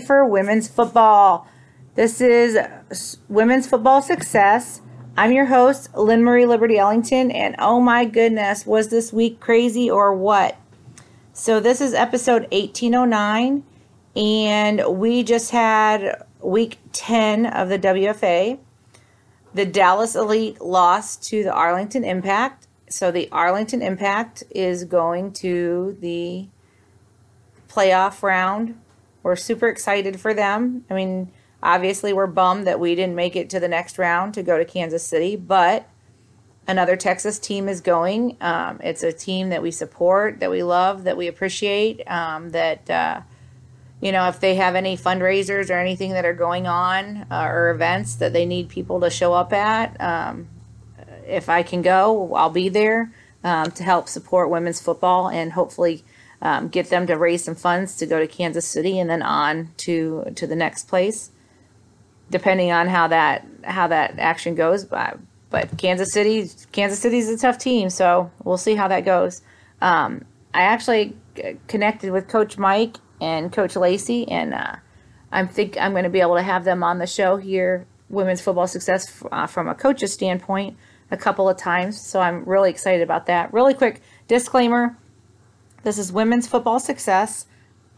for women's football? This is Women's Football Success. I'm your host, LynMarie Liberty-Ellington, and oh my goodness, was this week crazy or what? So, this is episode 1809, and we just had week 10 of the WFA. The Dallas Elite lost to the Arlington Impact. So, the Arlington Impact is going to the playoff round. We're super excited for them. I mean, obviously, we're bummed that we didn't make it to the next round to go to Kansas City, but another Texas team is going. Um, it's a team that we support, that we love, that we appreciate. Um, that uh, you know, if they have any fundraisers or anything that are going on uh, or events that they need people to show up at, um, if I can go, I'll be there um, to help support women's football and hopefully um, get them to raise some funds to go to Kansas City and then on to to the next place, depending on how that how that action goes. But but Kansas City Kansas City's a tough team, so we'll see how that goes. Um, I actually connected with Coach Mike and Coach Lacey, and uh, I think I'm going to be able to have them on the show here, Women's Football Success, uh, from a coach's standpoint, a couple of times. So I'm really excited about that. Really quick disclaimer this is Women's Football Success.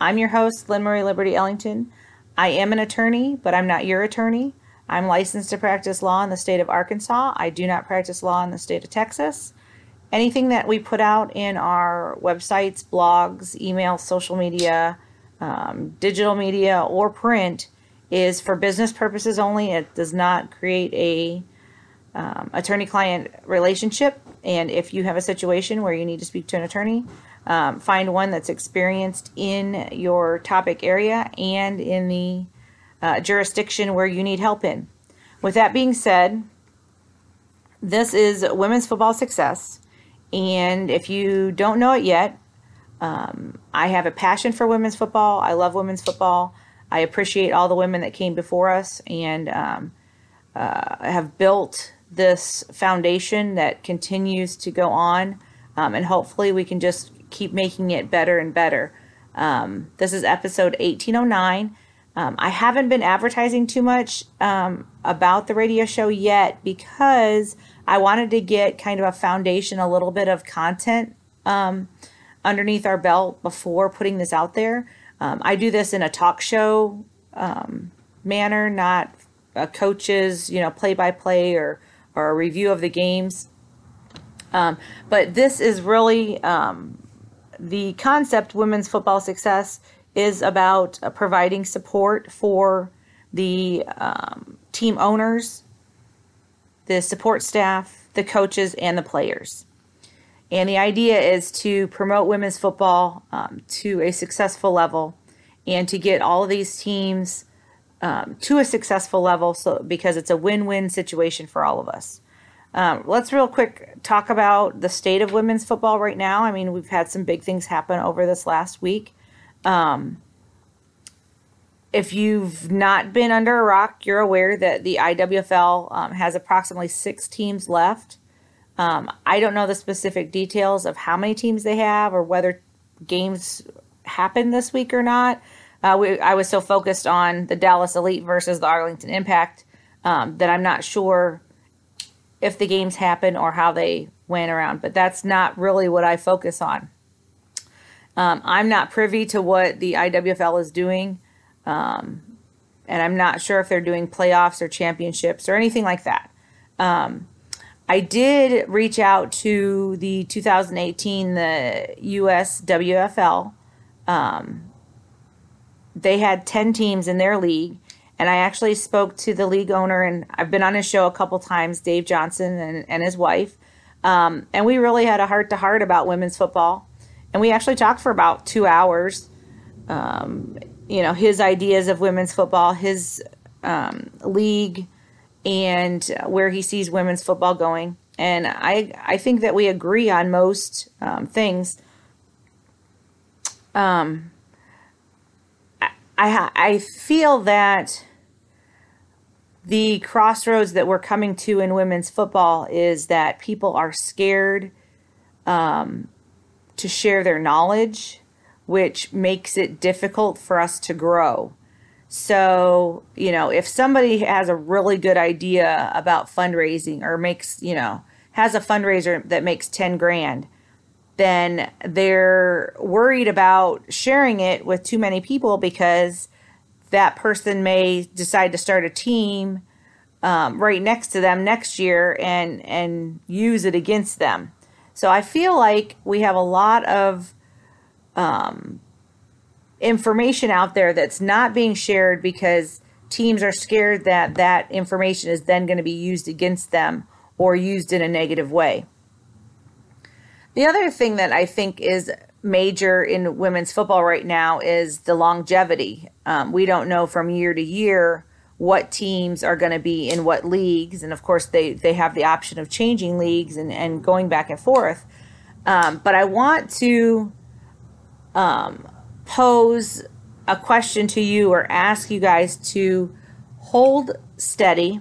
I'm your host, LynMarie Liberty-Ellington. I am an attorney, but I'm not your attorney. I'm licensed to practice law in the state of Arkansas. I do not practice law in the state of Texas. Anything that we put out in our websites, blogs, emails, social media, um, digital media, or print is for business purposes only. It does not create a um, attorney-client relationship. And if you have a situation where you need to speak to an attorney, um, find one that's experienced in your topic area and in the uh, jurisdiction where you need help in. With that being said, this is Women's Football Success. And if you don't know it yet, um, I have a passion for women's football. I love women's football. I appreciate all the women that came before us and um, uh, have built this foundation that continues to go on. Um, and hopefully, we can just keep making it better and better. Um, this is episode 1809. Um, I haven't been advertising too much um, about the radio show yet because I wanted to get kind of a foundation, a little bit of content um, underneath our belt before putting this out there. Um, I do this in a talk show um, manner, not a coach's, you know, play by play or or a review of the games. but this is really the concept women's football success is about uh, providing support for the um, team owners, the support staff, the coaches, and the players. And the idea is to promote women's football um, to a successful level and to get all of these teams um, to a successful level so because it's a win-win situation for all of us. Um, let's real quick talk about the state of women's football right now. I mean, we've had some big things happen over this last week. Um, if you've not been under a rock, you're aware that the IWFL um, has approximately six teams left. Um, I don't know the specific details of how many teams they have or whether games happen this week or not. Uh, we, I was so focused on the Dallas Elite versus the Arlington Impact um, that I'm not sure if the games happen or how they went around, but that's not really what I focus on. Um, I'm not privy to what the IWFL is doing, um, and I'm not sure if they're doing playoffs or championships or anything like that. Um, I did reach out to the 2018 the USWFL. Um, they had 10 teams in their league, and I actually spoke to the league owner, and I've been on his show a couple times, Dave Johnson and, and his wife. Um, and we really had a heart to heart about women's football. And we actually talked for about two hours. Um, you know, his ideas of women's football, his um, league, and where he sees women's football going. And I, I think that we agree on most um, things. Um, I, I feel that the crossroads that we're coming to in women's football is that people are scared um, to share their knowledge which makes it difficult for us to grow. So, you know, if somebody has a really good idea about fundraising or makes, you know, has a fundraiser that makes 10 grand, then they're worried about sharing it with too many people because that person may decide to start a team um, right next to them next year and and use it against them. So I feel like we have a lot of um, information out there that's not being shared because teams are scared that that information is then going to be used against them or used in a negative way. The other thing that I think is major in women's football right now is the longevity. Um, we don't know from year to year what teams are going to be in what leagues. And of course, they, they have the option of changing leagues and, and going back and forth. Um, but I want to um, pose a question to you or ask you guys to hold steady.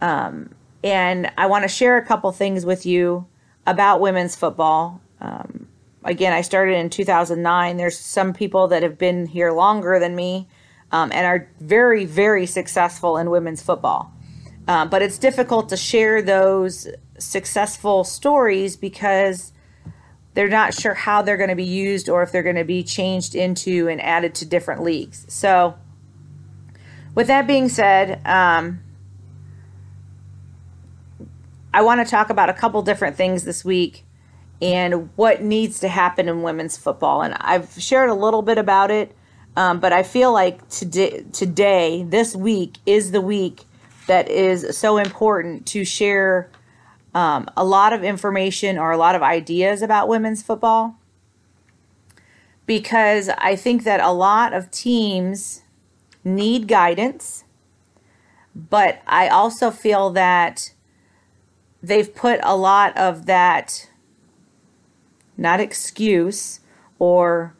Um, and I want to share a couple things with you about women's football. Um, again, I started in 2009. There's some people that have been here longer than me um, and are very, very successful in women's football. Um, but it's difficult to share those successful stories because they're not sure how they're going to be used or if they're going to be changed into and added to different leagues. So, with that being said, um, I want to talk about a couple different things this week and what needs to happen in women's football. And I've shared a little bit about it, um, but I feel like today, today, this week, is the week that is so important to share um, a lot of information or a lot of ideas about women's football. Because I think that a lot of teams need guidance, but I also feel that they've put a lot of that not excuse or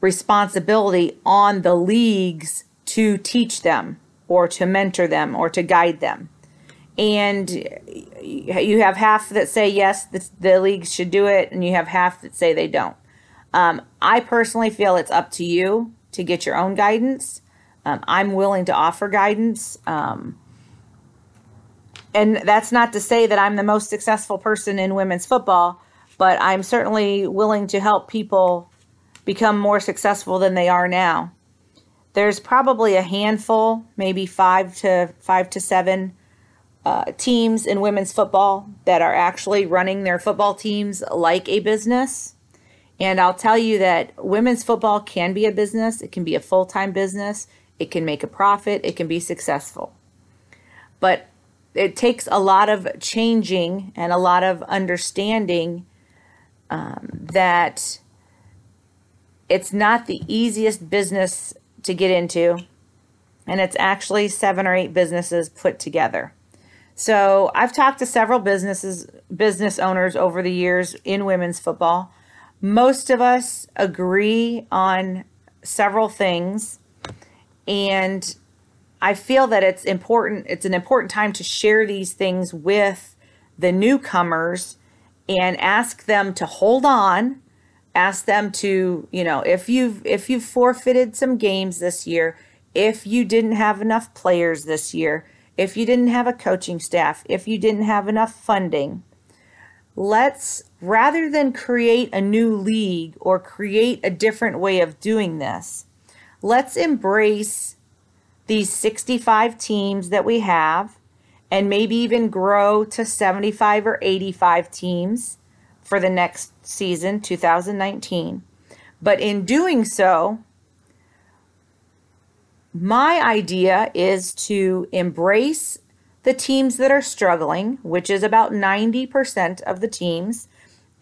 responsibility on the leagues to teach them or to mentor them or to guide them. And you have half that say yes, the, the leagues should do it, and you have half that say they don't. Um, I personally feel it's up to you to get your own guidance. Um, I'm willing to offer guidance. Um, and that's not to say that I'm the most successful person in women's football, but I'm certainly willing to help people become more successful than they are now. There's probably a handful, maybe five to five to seven uh, teams in women's football that are actually running their football teams like a business. And I'll tell you that women's football can be a business. It can be a full time business. It can make a profit. It can be successful. But it takes a lot of changing and a lot of understanding um, that it's not the easiest business to get into, and it's actually seven or eight businesses put together. So I've talked to several businesses, business owners over the years in women's football. Most of us agree on several things, and I feel that it's important. It's an important time to share these things with the newcomers and ask them to hold on ask them to you know if you've if you've forfeited some games this year if you didn't have enough players this year if you didn't have a coaching staff if you didn't have enough funding let's rather than create a new league or create a different way of doing this let's embrace these 65 teams that we have and maybe even grow to 75 or 85 teams for the next season, 2019. But in doing so, my idea is to embrace the teams that are struggling, which is about 90% of the teams.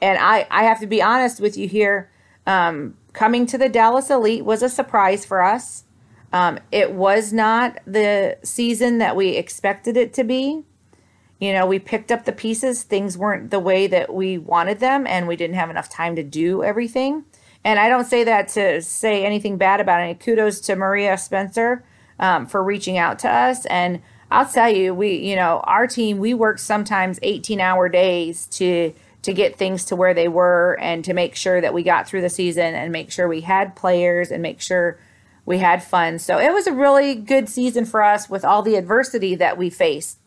And I, I have to be honest with you here. Um, coming to the Dallas Elite was a surprise for us. Um, it was not the season that we expected it to be. You know, we picked up the pieces, things weren't the way that we wanted them, and we didn't have enough time to do everything. And I don't say that to say anything bad about it. Kudos to Maria Spencer um, for reaching out to us. And I'll tell you, we, you know, our team, we work sometimes 18 hour days to to get things to where they were and to make sure that we got through the season and make sure we had players and make sure we had fun. So it was a really good season for us with all the adversity that we faced.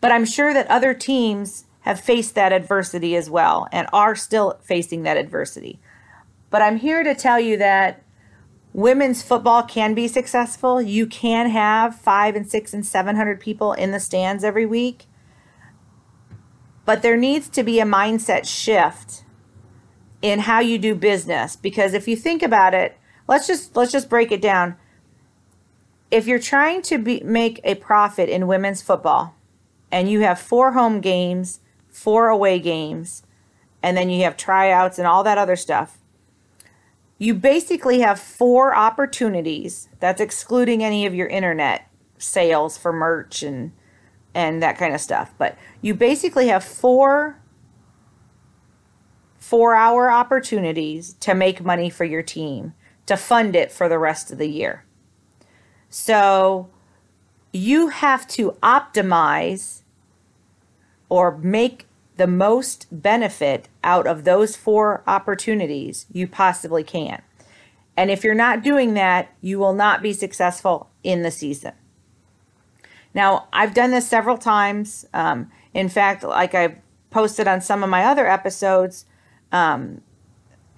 But I'm sure that other teams have faced that adversity as well and are still facing that adversity. But I'm here to tell you that women's football can be successful. You can have five and six and 700 people in the stands every week. But there needs to be a mindset shift in how you do business because if you think about it, let's just let's just break it down. If you're trying to be, make a profit in women's football and you have four home games, four away games, and then you have tryouts and all that other stuff, you basically have four opportunities. That's excluding any of your internet sales for merch and and that kind of stuff. But you basically have four four hour opportunities to make money for your team, to fund it for the rest of the year. So you have to optimize or make the most benefit out of those four opportunities you possibly can. And if you're not doing that, you will not be successful in the season. Now, I've done this several times. Um, in fact, like I've posted on some of my other episodes, um,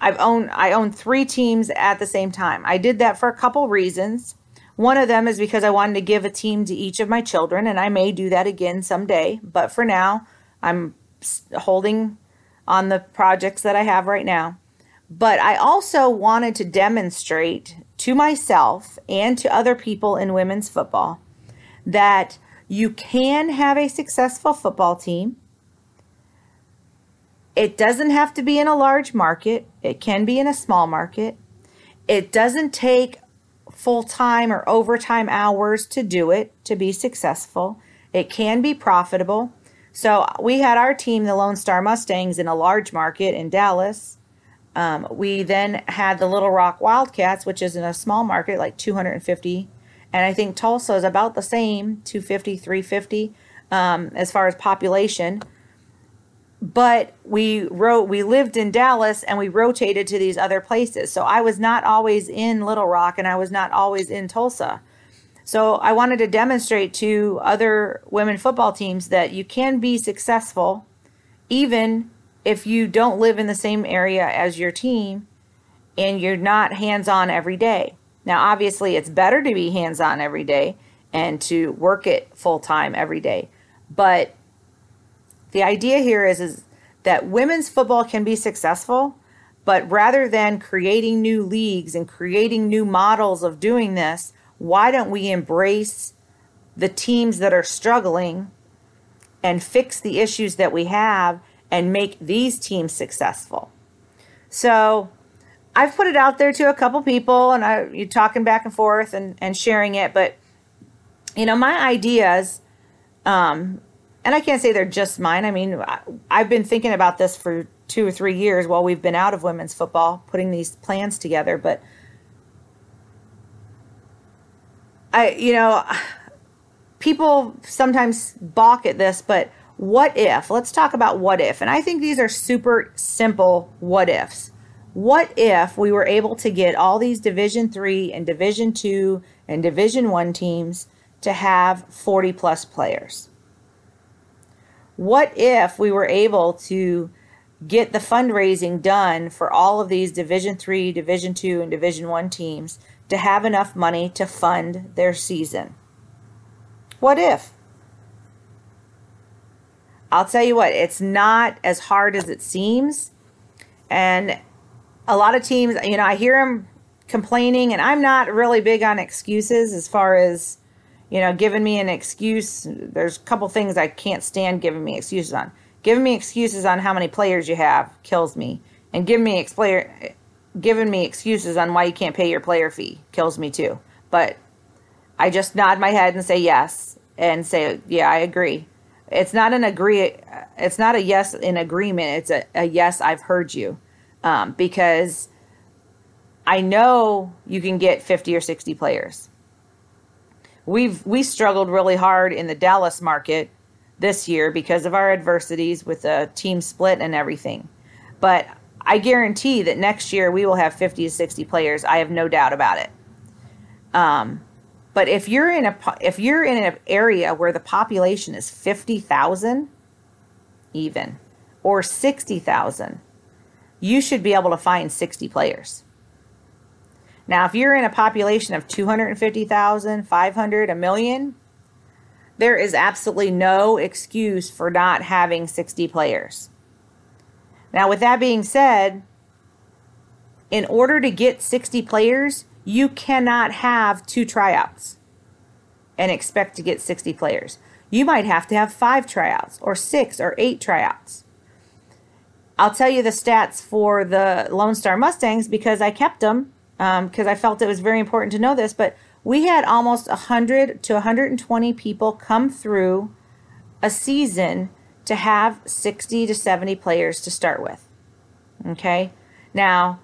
I've owned I own three teams at the same time. I did that for a couple reasons. One of them is because I wanted to give a team to each of my children, and I may do that again someday. But for now, I'm holding on the projects that I have right now. But I also wanted to demonstrate to myself and to other people in women's football that you can have a successful football team. It doesn't have to be in a large market, it can be in a small market. It doesn't take full time or overtime hours to do it to be successful. It can be profitable. So we had our team, the Lone Star Mustangs, in a large market in Dallas. Um, we then had the Little Rock Wildcats, which is in a small market, like 250. And I think Tulsa is about the same, 250, 350, um, as far as population. But we wrote, we lived in Dallas and we rotated to these other places. So I was not always in Little Rock and I was not always in Tulsa. So I wanted to demonstrate to other women football teams that you can be successful even if you don't live in the same area as your team and you're not hands on every day. Now, obviously, it's better to be hands on every day and to work it full time every day. But the idea here is, is that women's football can be successful, but rather than creating new leagues and creating new models of doing this, why don't we embrace the teams that are struggling and fix the issues that we have and make these teams successful? So I've put it out there to a couple people and I you talking back and forth and, and sharing it, but you know, my ideas, um, and I can't say they're just mine. I mean, I, I've been thinking about this for two or three years while we've been out of women's football, putting these plans together. But I, you know, people sometimes balk at this, but what if? Let's talk about what if. And I think these are super simple what ifs. What if we were able to get all these Division 3 and Division 2 and Division 1 teams to have 40 plus players? What if we were able to get the fundraising done for all of these Division 3, Division 2 and Division 1 teams to have enough money to fund their season. What if? I'll tell you what, it's not as hard as it seems. And a lot of teams, you know, I hear them complaining, and I'm not really big on excuses as far as, you know, giving me an excuse. There's a couple things I can't stand giving me excuses on. Giving me excuses on how many players you have kills me. And giving me explain giving me excuses on why you can't pay your player fee kills me too. But I just nod my head and say yes and say, yeah, I agree. It's not an agree. It's not a yes in agreement. It's a, a yes. I've heard you, um, because I know you can get fifty or sixty players. We've we struggled really hard in the Dallas market this year because of our adversities with the team split and everything. But I guarantee that next year we will have 50 to 60 players. I have no doubt about it. Um, but if you're in a if you're in an area where the population is 50,000 even or 60,000, you should be able to find 60 players. Now, if you're in a population of 250,000, 500, a million, there is absolutely no excuse for not having 60 players. Now, with that being said, in order to get 60 players, you cannot have two tryouts and expect to get 60 players. You might have to have five tryouts or six or eight tryouts. I'll tell you the stats for the Lone Star Mustangs because I kept them because um, I felt it was very important to know this. But we had almost 100 to 120 people come through a season to have 60 to 70 players to start with. Okay? Now,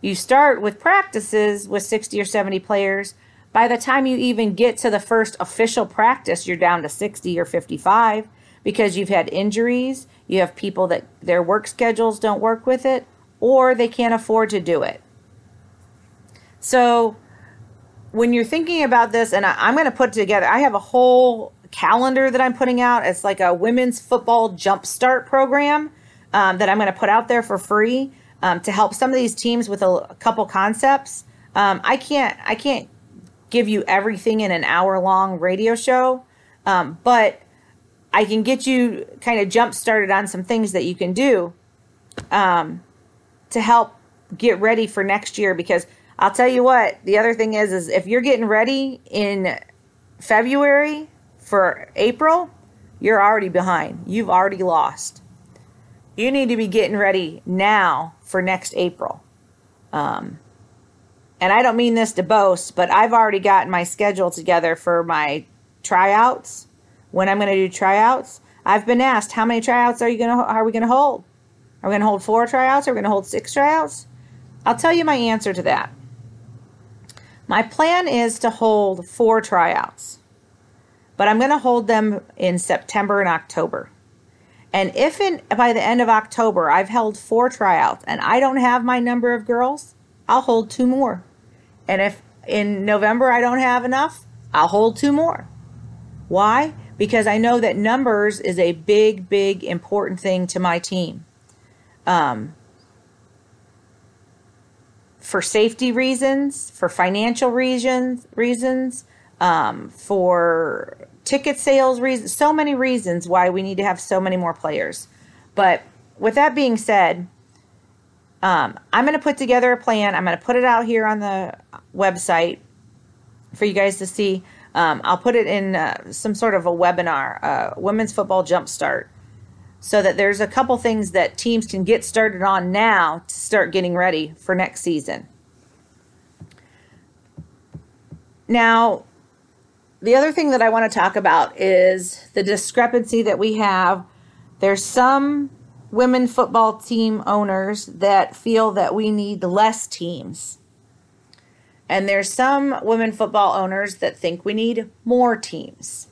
you start with practices with 60 or 70 players. By the time you even get to the first official practice, you're down to 60 or 55 because you've had injuries, you have people that their work schedules don't work with it, or they can't afford to do it. So when you're thinking about this, and I, am going to put together, I have a whole calendar that I'm putting out. It's like a women's football jumpstart program um, that I'm going to put out there for free um, to help some of these teams with a, a couple concepts. Um, I can't I can't give you everything in an hour long radio show, um, but I can get you kind of jump started on some things that you can do um, to help get ready for next year because I'll tell you what, the other thing is is if you're getting ready in February for April, you're already behind. You've already lost. You need to be getting ready now for next April. Um, and I don't mean this to boast, but I've already gotten my schedule together for my tryouts. When I'm going to do tryouts, I've been asked how many tryouts are you going to are we going to hold? Are we going to hold four tryouts? Are we going to hold six tryouts? I'll tell you my answer to that. My plan is to hold four tryouts, but I'm going to hold them in September and October. And if in, by the end of October I've held four tryouts and I don't have my number of girls, I'll hold two more. And if in November I don't have enough, I'll hold two more. Why? Because I know that numbers is a big, big, important thing to my team. Um, for safety reasons, for financial reasons, reasons, um, for ticket sales reasons, so many reasons why we need to have so many more players. But with that being said, um, I'm going to put together a plan. I'm going to put it out here on the website for you guys to see. Um, I'll put it in uh, some sort of a webinar, uh, Women's Football Jumpstart so that there's a couple things that teams can get started on now to start getting ready for next season. Now, the other thing that I want to talk about is the discrepancy that we have. There's some women football team owners that feel that we need less teams. And there's some women football owners that think we need more teams.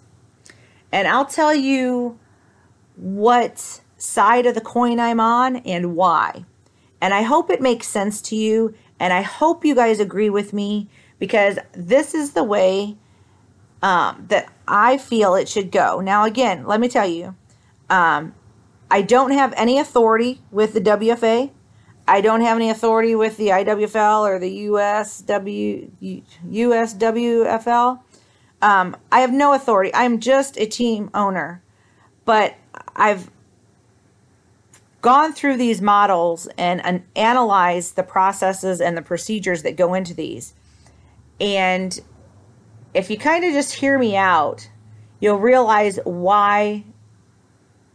And I'll tell you what side of the coin I'm on and why. And I hope it makes sense to you. And I hope you guys agree with me because this is the way um, that I feel it should go. Now, again, let me tell you, um, I don't have any authority with the WFA. I don't have any authority with the IWFL or the USW, USWFL. Um, I have no authority. I'm just a team owner. But I've gone through these models and, and analyzed the processes and the procedures that go into these. And if you kind of just hear me out, you'll realize why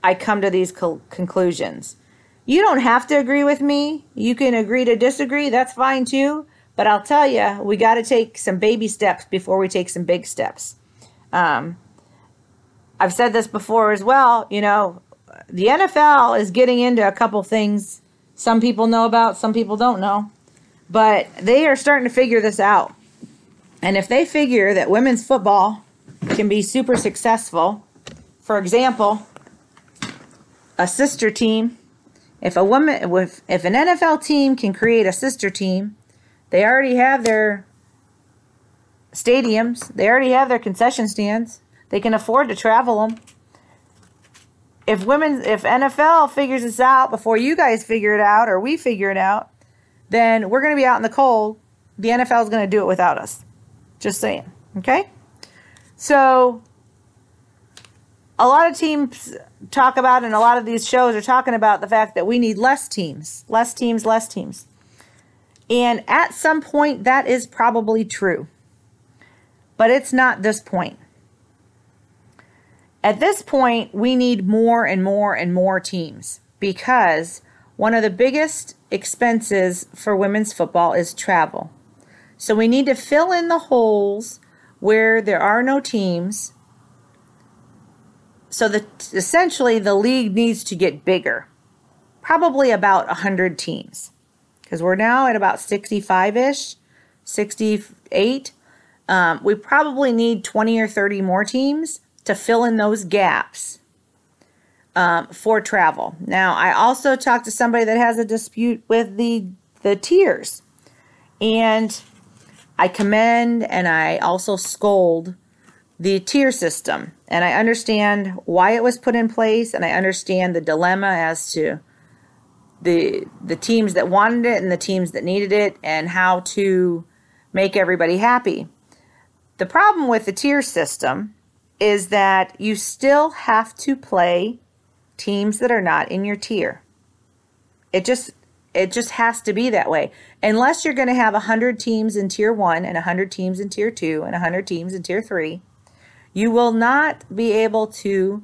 I come to these co- conclusions. You don't have to agree with me. You can agree to disagree. That's fine too. But I'll tell you, we got to take some baby steps before we take some big steps. Um, I've said this before as well. You know, the NFL is getting into a couple things some people know about, some people don't know. But they are starting to figure this out. And if they figure that women's football can be super successful for example, a sister team. If a woman, if, if an NFL team can create a sister team, they already have their stadiums, they already have their concession stands, they can afford to travel them. If women, if NFL figures this out before you guys figure it out or we figure it out, then we're going to be out in the cold. The NFL is going to do it without us. Just saying. Okay? So, a lot of teams talk about, and a lot of these shows are talking about the fact that we need less teams, less teams, less teams. And at some point, that is probably true. But it's not this point. At this point, we need more and more and more teams because one of the biggest expenses for women's football is travel. So we need to fill in the holes where there are no teams. So that essentially the league needs to get bigger. Probably about 100 teams. Because we're now at about 65 ish, 68. Um, we probably need 20 or 30 more teams to fill in those gaps um, for travel. Now, I also talked to somebody that has a dispute with the the tiers, and I commend and I also scold the tier system. And I understand why it was put in place, and I understand the dilemma as to the the teams that wanted it and the teams that needed it, and how to make everybody happy. The problem with the tier system is that you still have to play teams that are not in your tier. It just it just has to be that way. Unless you're going to have 100 teams in tier 1 and 100 teams in tier 2 and 100 teams in tier 3, you will not be able to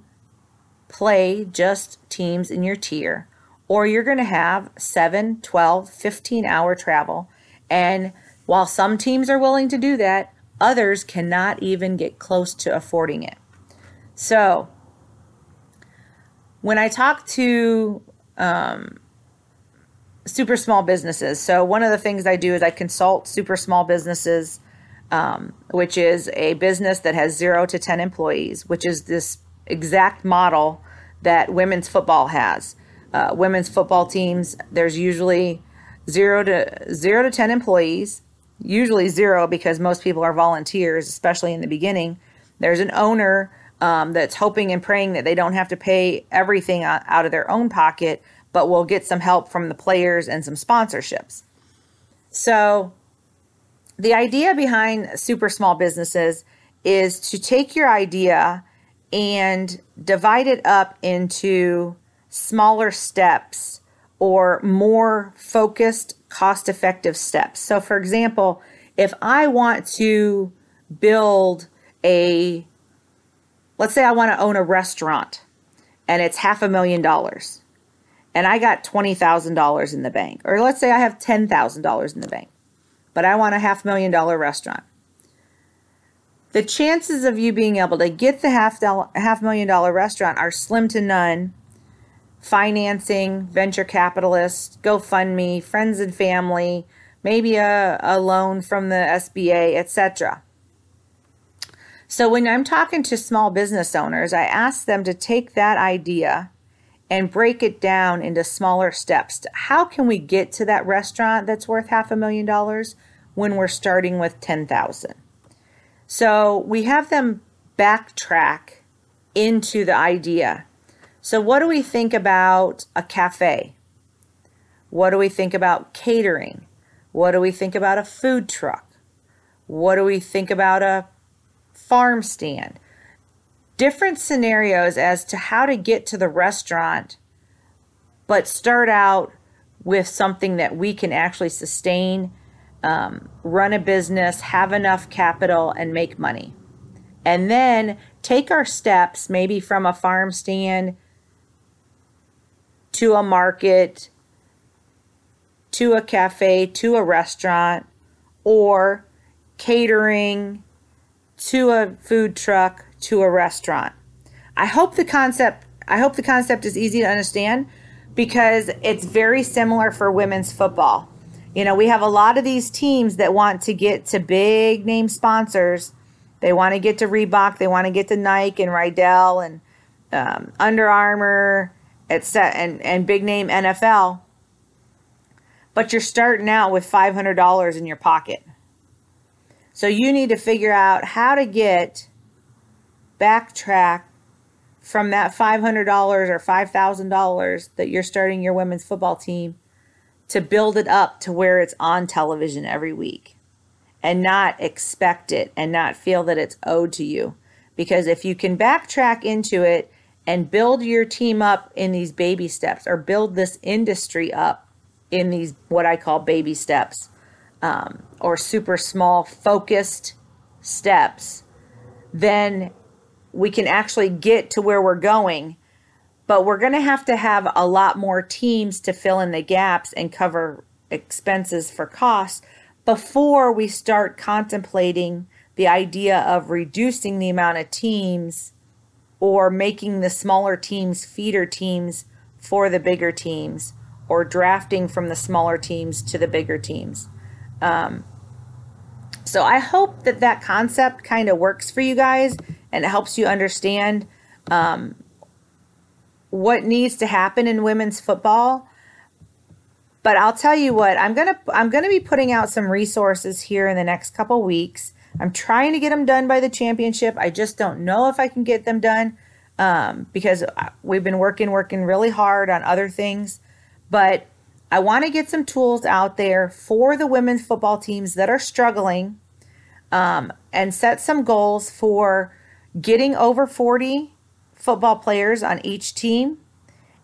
play just teams in your tier or you're going to have 7, 12, 15 hour travel. And while some teams are willing to do that, others cannot even get close to affording it. So, when I talk to um, super small businesses, so one of the things I do is I consult super small businesses, um, which is a business that has zero to 10 employees, which is this exact model that women's football has. Uh, women's football teams, there's usually zero to zero to 10 employees, usually zero because most people are volunteers, especially in the beginning. There's an owner um, that's hoping and praying that they don't have to pay everything out of their own pocket, but will get some help from the players and some sponsorships. So, the idea behind super small businesses is to take your idea and divide it up into smaller steps or more focused, cost effective steps. So, for example, if I want to build a let's say I want to own a restaurant and it's half a million dollars and I got $20,000 in the bank, or let's say I have $10,000 in the bank, but I want a half million dollar restaurant. The chances of you being able to get the half, dollar, half million dollar restaurant are slim to none. Financing, venture capitalists, GoFundMe, friends and family, maybe a, a loan from the SBA, etc. So when I'm talking to small business owners, I ask them to take that idea and break it down into smaller steps. How can we get to that restaurant that's worth half a million dollars when we're starting with 10,000? So we have them backtrack into the idea. So what do we think about a cafe? What do we think about catering? What do we think about a food truck? What do we think about a farm stand. Different scenarios as to how to get to the restaurant, but start out with something that we can actually sustain, um, run a business, have enough capital, and make money. And then take our steps, maybe from a farm stand to a market, to a cafe, to a restaurant, or catering to a food truck to a restaurant. I hope the concept I hope the concept is easy to understand because it's very similar for women's football. You know, we have a lot of these teams that want to get to big name sponsors. They want to get to Reebok, they want to get to Nike and Riddell and um, Under Armour, etc., and and big name NFL. But you're starting out with five hundred dollars in your pocket, so you need to figure out how to get backtrack from that five hundred dollars or five thousand dollars that you're starting your women's football team to build it up to where it's on television every week and not expect it and not feel that it's owed to you. Because if you can backtrack into it and build your team up in these baby steps or build this industry up in these what I call baby steps um, or super small focused steps, then we can actually get to where we're going. But we're going to have to have a lot more teams to fill in the gaps and cover expenses for costs before we start contemplating the idea of reducing the amount of teams or making the smaller teams feeder teams for the bigger teams or drafting from the smaller teams to the bigger teams. Um, so I hope that that concept kind of works for you guys and it helps you understand um, what needs to happen in women's football. But I'll tell you what, I'm gonna I'm gonna be putting out some resources here in the next couple weeks I'm trying to get them done by the championship. I just don't know if I can get them done um, because we've been working, working really hard on other things. But I want to get some tools out there for the women's football teams that are struggling um, and set some goals for getting over 40 football players on each team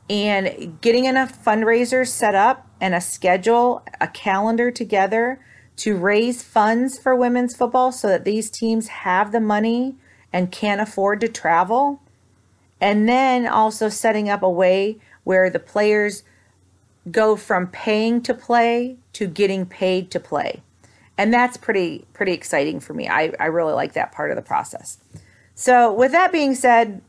and getting enough fundraisers set up and a schedule, a calendar together to raise funds for women's football so that these teams have the money and can't afford to travel. And then also setting up a way where the players go from paying to play to getting paid to play. And that's pretty pretty exciting for me. I, I really like that part of the process. So with that being said,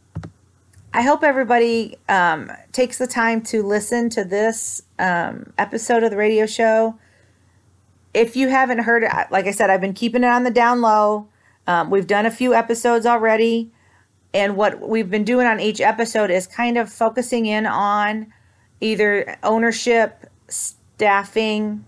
I hope everybody um, takes the time to listen to this um, episode of the radio show if you haven't heard it, like I said, I've been keeping it on the down low. Um, we've done a few episodes already. And what we've been doing on each episode is kind of focusing in on either ownership, staffing,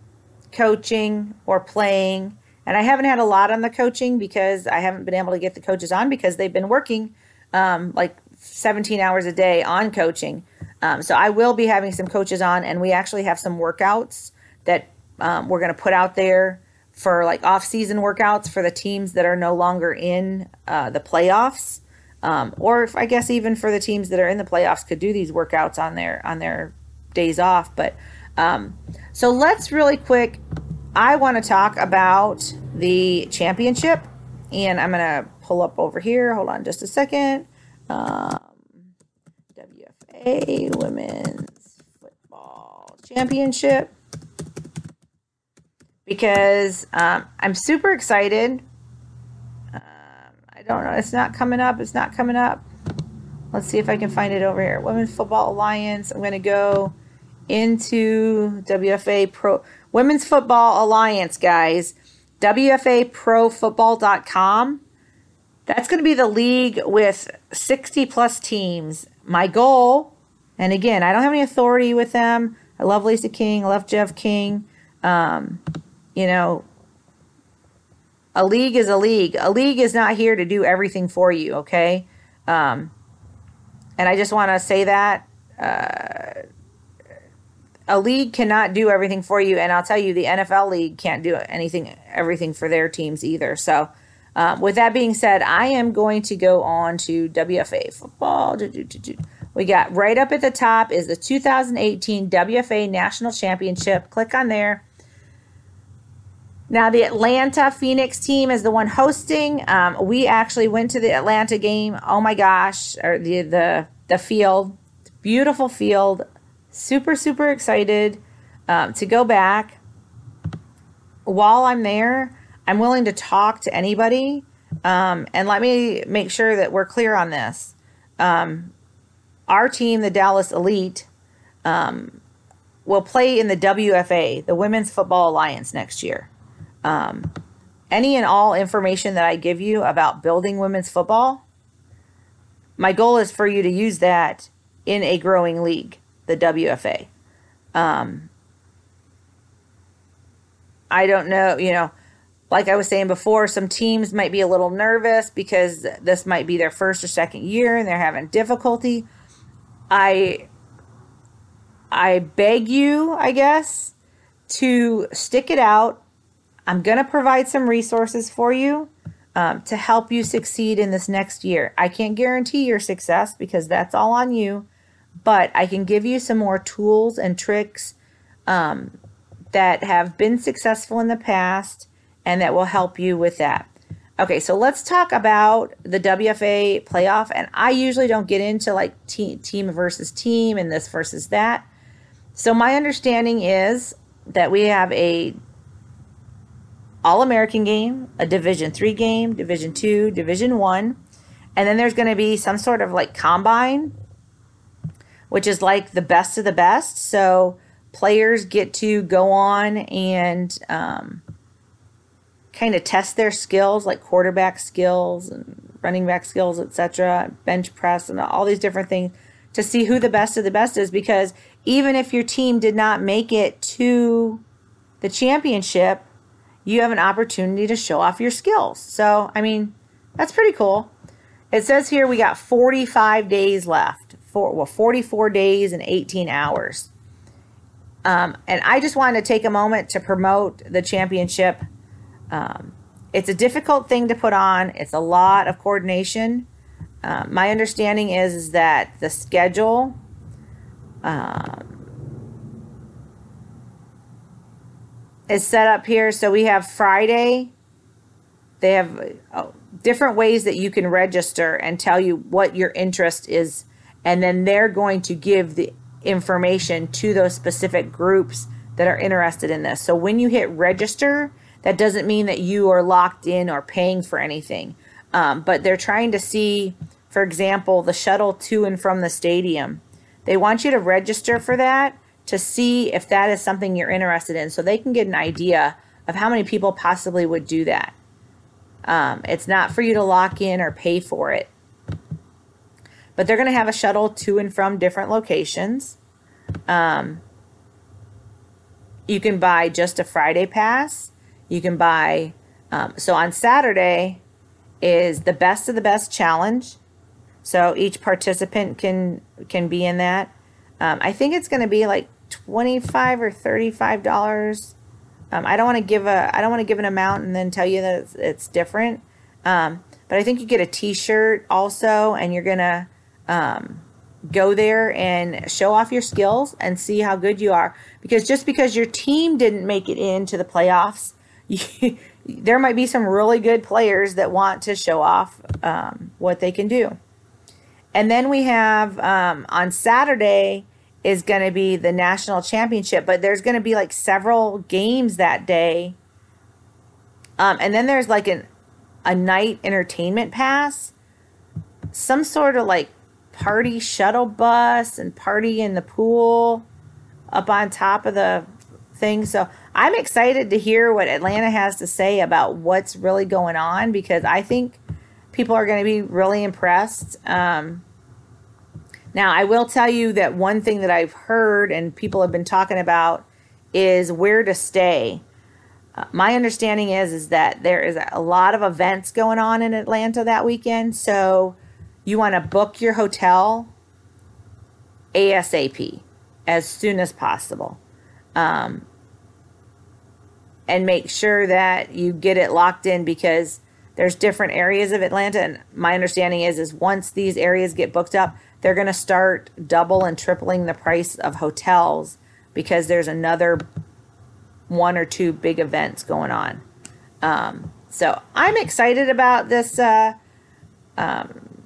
coaching, or playing. And I haven't had a lot on the coaching because I haven't been able to get the coaches on because they've been working um, like 17 hours a day on coaching. Um, so I will be having some coaches on, and we actually have some workouts that um, we're going to put out there for like off-season workouts for the teams that are no longer in uh, the playoffs, um, or if I guess even for the teams that are in the playoffs could do these workouts on their on their days off. But um, so let's really quick. I want to talk about the championship, and I'm going to pull up over here. Hold on, just a second. Um, WFA Women's Football Championship because um, I'm super excited. Um, I don't know. It's not coming up. It's not coming up. Let's see if I can find it over here. Women's Football Alliance. I'm going to go into WFA Pro Women's Football Alliance, guys. WFAProFootball.com. That's going to be the league with 60 plus teams. My goal, and again, I don't have any authority with them. I love Lisa King. I love Jeff King. Um, you know, a league is a league. A league is not here to do everything for you, okay? Um, and I just want to say that uh, a league cannot do everything for you, and I'll tell you, the NFL league can't do anything, everything for their teams either. So, um, with that being said, I am going to go on to WFA football. We got right up at the top is the 2018 WFA National Championship. Click on there. Now, the Atlanta Phoenix team is the one hosting. Um, we actually went to the Atlanta game. Oh my gosh, or the the the field, beautiful field. Super super excited um, to go back. While I'm there, I'm willing to talk to anybody. Um, and let me make sure that we're clear on this. Um, our team, the Dallas Elite, um, will play in the WFA, the Women's Football Alliance, next year. Um, any and all information that I give you about building women's football my goal is for you to use that in a growing league, the WFA. Um, I don't know, you know, like I was saying before, some teams might be a little nervous because this might be their first or second year and they're having difficulty. I I beg you, I guess, to stick it out. I'm going to provide some resources for you um, to help you succeed in this next year. I can't guarantee your success because that's all on you, but I can give you some more tools and tricks um, that have been successful in the past and that will help you with that. Okay, so let's talk about the WFA playoff. And I usually don't get into like te- team versus team and this versus that. So my understanding is that we have a all American game, a Division three game, Division two, Division one, and then there's going to be some sort of like combine, which is like the best of the best. So players get to go on and um, kind of test their skills, like quarterback skills and running back skills, etc., bench press, and all these different things to see who the best of the best is. Because even if your team did not make it to the championship, you have an opportunity to show off your skills. So, I mean, that's pretty cool. It says here we got 45 days left. For, well, 44 days and 18 hours. Um, and I just wanted to take a moment to promote the championship. Um, it's a difficult thing to put on. It's a lot of coordination. Um, my understanding is, is that the schedule um, is set up here. So we have Friday. They have oh, different ways that you can register and tell you what your interest is. And then they're going to give the information to those specific groups that are interested in this. So when you hit register, that doesn't mean that you are locked in or paying for anything. Um, but they're trying to see, for example, the shuttle to and from the stadium. They want you to register for that to see if that is something you're interested in so they can get an idea of how many people possibly would do that. Um, it's not for you to lock in or pay for it. But they're going to have a shuttle to and from different locations. Um, you can buy just a Friday pass. You can buy, um, so on Saturday is the best of the best challenge. So each participant can can be in that. Um, I think it's going to be like 25 or 35 dollars. Um, i don't want to give a i don't want to give an amount and then tell you that it's, it's different. Um, but i think you get a t-shirt also and you're gonna um, go there and show off your skills and see how good you are. Because just because your team didn't make it into the playoffs you, there might be some really good players that want to show off um, what they can do. And then we have um, on saturday is going to be the national championship, but there's going to be like several games that day. Um, and then there's like an a night entertainment pass, some sort of like party shuttle bus and party in the pool up on top of the thing. So I'm excited to hear what Atlanta has to say about what's really going on because I think people are going to be really impressed. Um, now, I will tell you that one thing that I've heard and people have been talking about is where to stay. Uh, my understanding is is that there is a lot of events going on in Atlanta that weekend, so you want to book your hotel ASAP as soon as possible. Um, and make sure that you get it locked in because there's different areas of Atlanta and my understanding is is once these areas get booked up they're going to start double and tripling the price of hotels because there's another one or two big events going on. Um, so I'm excited about this uh, um,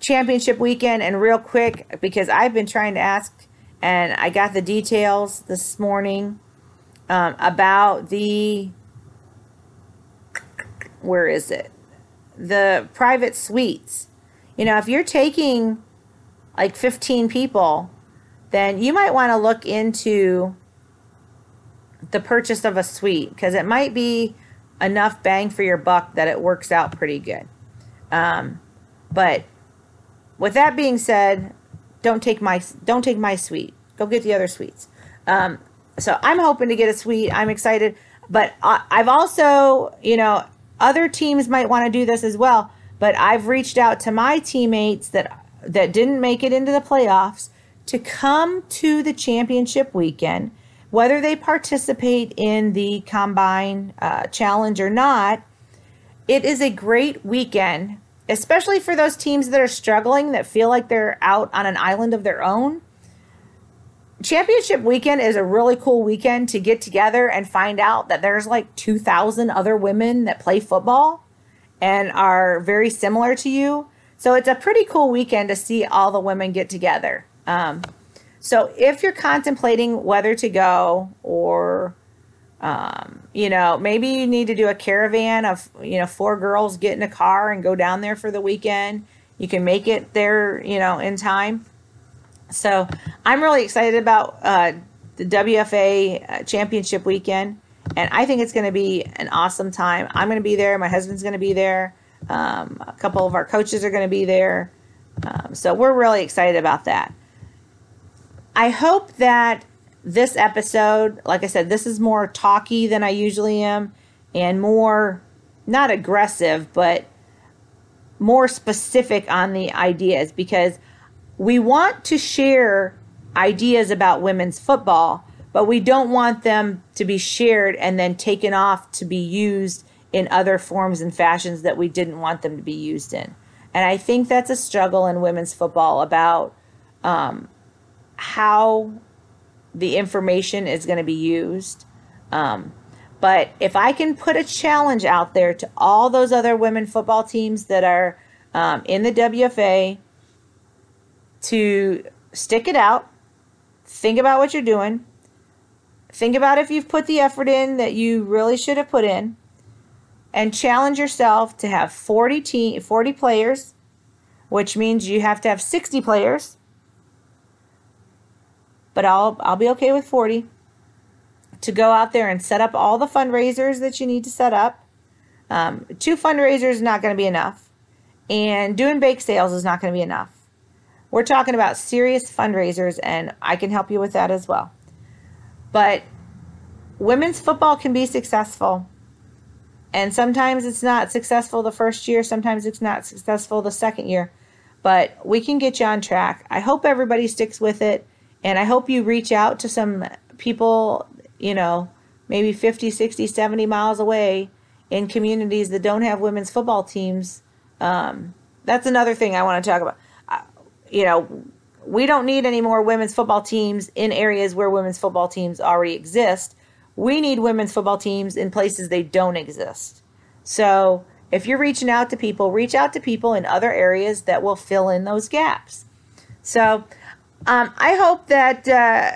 championship weekend. And real quick, because I've been trying to ask, and I got the details this morning um, about the where is it? The private suites. You know, if you're taking like 15 people, then you might want to look into the purchase of a suite because it might be enough bang for your buck that it works out pretty good. Um, but with that being said, don't take my don't take my suite. Go get the other suites. Um, so I'm hoping to get a suite. I'm excited, but I, I've also, you know, other teams might want to do this as well. But I've reached out to my teammates that that didn't make it into the playoffs to come to the championship weekend, whether they participate in the combine uh, challenge or not. It is a great weekend, especially for those teams that are struggling that feel like they're out on an island of their own championship weekend is a really cool weekend to get together and find out that there's like 2,000 other women that play football and are very similar to you. So it's a pretty cool weekend to see all the women get together. Um, so if you're contemplating whether to go or, um, you know, maybe you need to do a caravan of, you know, four girls get in a car and go down there for the weekend. You can make it there, you know, in time so I'm really excited about uh, the WFA uh, championship weekend, and I think it's going to be an awesome time. I'm going to be there. My husband's going to be there. Um, a couple of our coaches are going to be there. Um, so we're really excited about that. I hope that this episode, like I said, this is more talky than I usually am and more not aggressive, but more specific on the ideas because we want to share ideas about women's football, but we don't want them to be shared and then taken off to be used in other forms and fashions that we didn't want them to be used in. And I think that's a struggle in women's football about um, how the information is going to be used. Um, but if I can put a challenge out there to all those other women football teams that are um, in the WFA, to stick it out, think about what you're doing, think about if you've put the effort in that you really should have put in, and challenge yourself to have 40 team 40 players, which means you have to have 60 players. But I'll I'll be okay with 40 to go out there and set up all the fundraisers that you need to set up. Um, two fundraisers is not going to be enough, and doing bake sales is not going to be enough. We're talking about serious fundraisers, and I can help you with that as well. But women's football can be successful. And sometimes it's not successful the first year, sometimes it's not successful the second year. But we can get you on track. I hope everybody sticks with it. And I hope you reach out to some people, you know, maybe 50, 60, 70 miles away in communities that don't have women's football teams. Um, that's another thing I want to talk about you know, we don't need any more women's football teams in areas where women's football teams already exist. We need women's football teams in places they don't exist. So if you're reaching out to people, reach out to people in other areas that will fill in those gaps. So um, I hope that uh,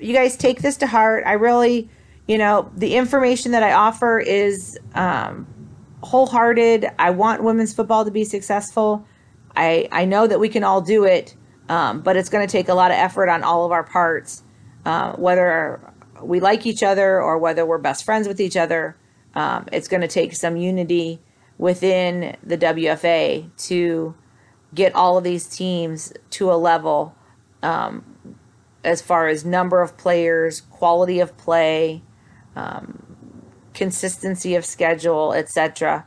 you guys take this to heart. I really, you know, the information that I offer is um, wholehearted. I want women's football to be successful. I, I know that we can all do it, um, but it's going to take a lot of effort on all of our parts, uh, whether we like each other or whether we're best friends with each other. Um, it's going to take some unity within the WFA to get all of these teams to a level um, as far as number of players, quality of play, um, consistency of schedule, etc.,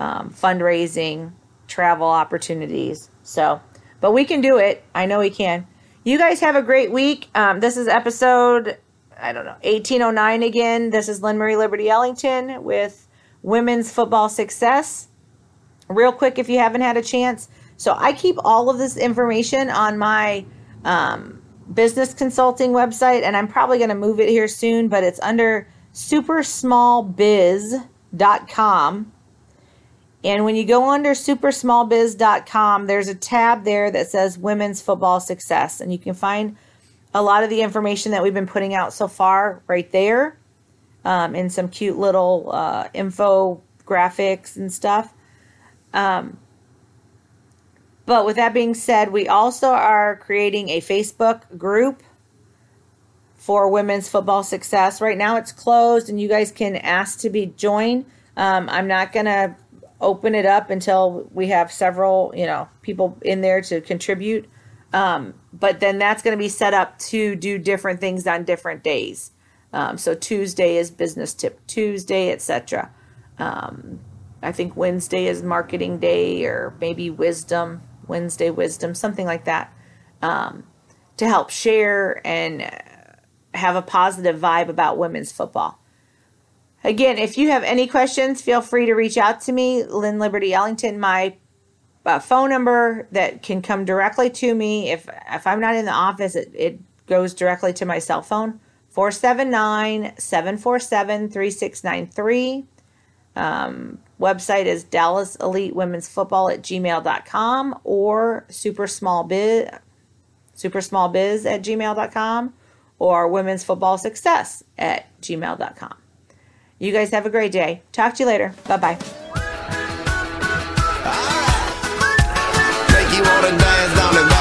um, fundraising, travel opportunities. So, but we can do it. I know we can. You guys have a great week. Um, this is episode, I don't know, 1809 again. This is LynMarie Liberty-Ellington with Women's Football Success. Real quick, if you haven't had a chance. So, I keep all of this information on my um, business consulting website, and I'm probably going to move it here soon, but it's under supersmallbiz.com and when you go under supersmallbiz.com, there's a tab there that says Women's Football Success. And you can find a lot of the information that we've been putting out so far right there um, in some cute little uh, infographics and stuff. Um, but with that being said, we also are creating a Facebook group for women's football success. Right now it's closed and you guys can ask to be joined. Um, I'm not going to open it up until we have several, you know, people in there to contribute. Um, but then that's going to be set up to do different things on different days. Um, so Tuesday is business tip Tuesday, etc. Um, I think Wednesday is marketing day, or maybe wisdom Wednesday wisdom, something like that, um, to help share and have a positive vibe about women's football. Again, if you have any questions, feel free to reach out to me, Lynn Liberty Ellington. My uh, phone number that can come directly to me. If if I'm not in the office, it, it goes directly to my cell phone 479 747 3693. Um, website is Dallas Elite Women's Football at gmail.com or super small biz, super small biz at gmail.com or women's football success at gmail.com. You guys have a great day. Talk to you later. Bye bye dance down the.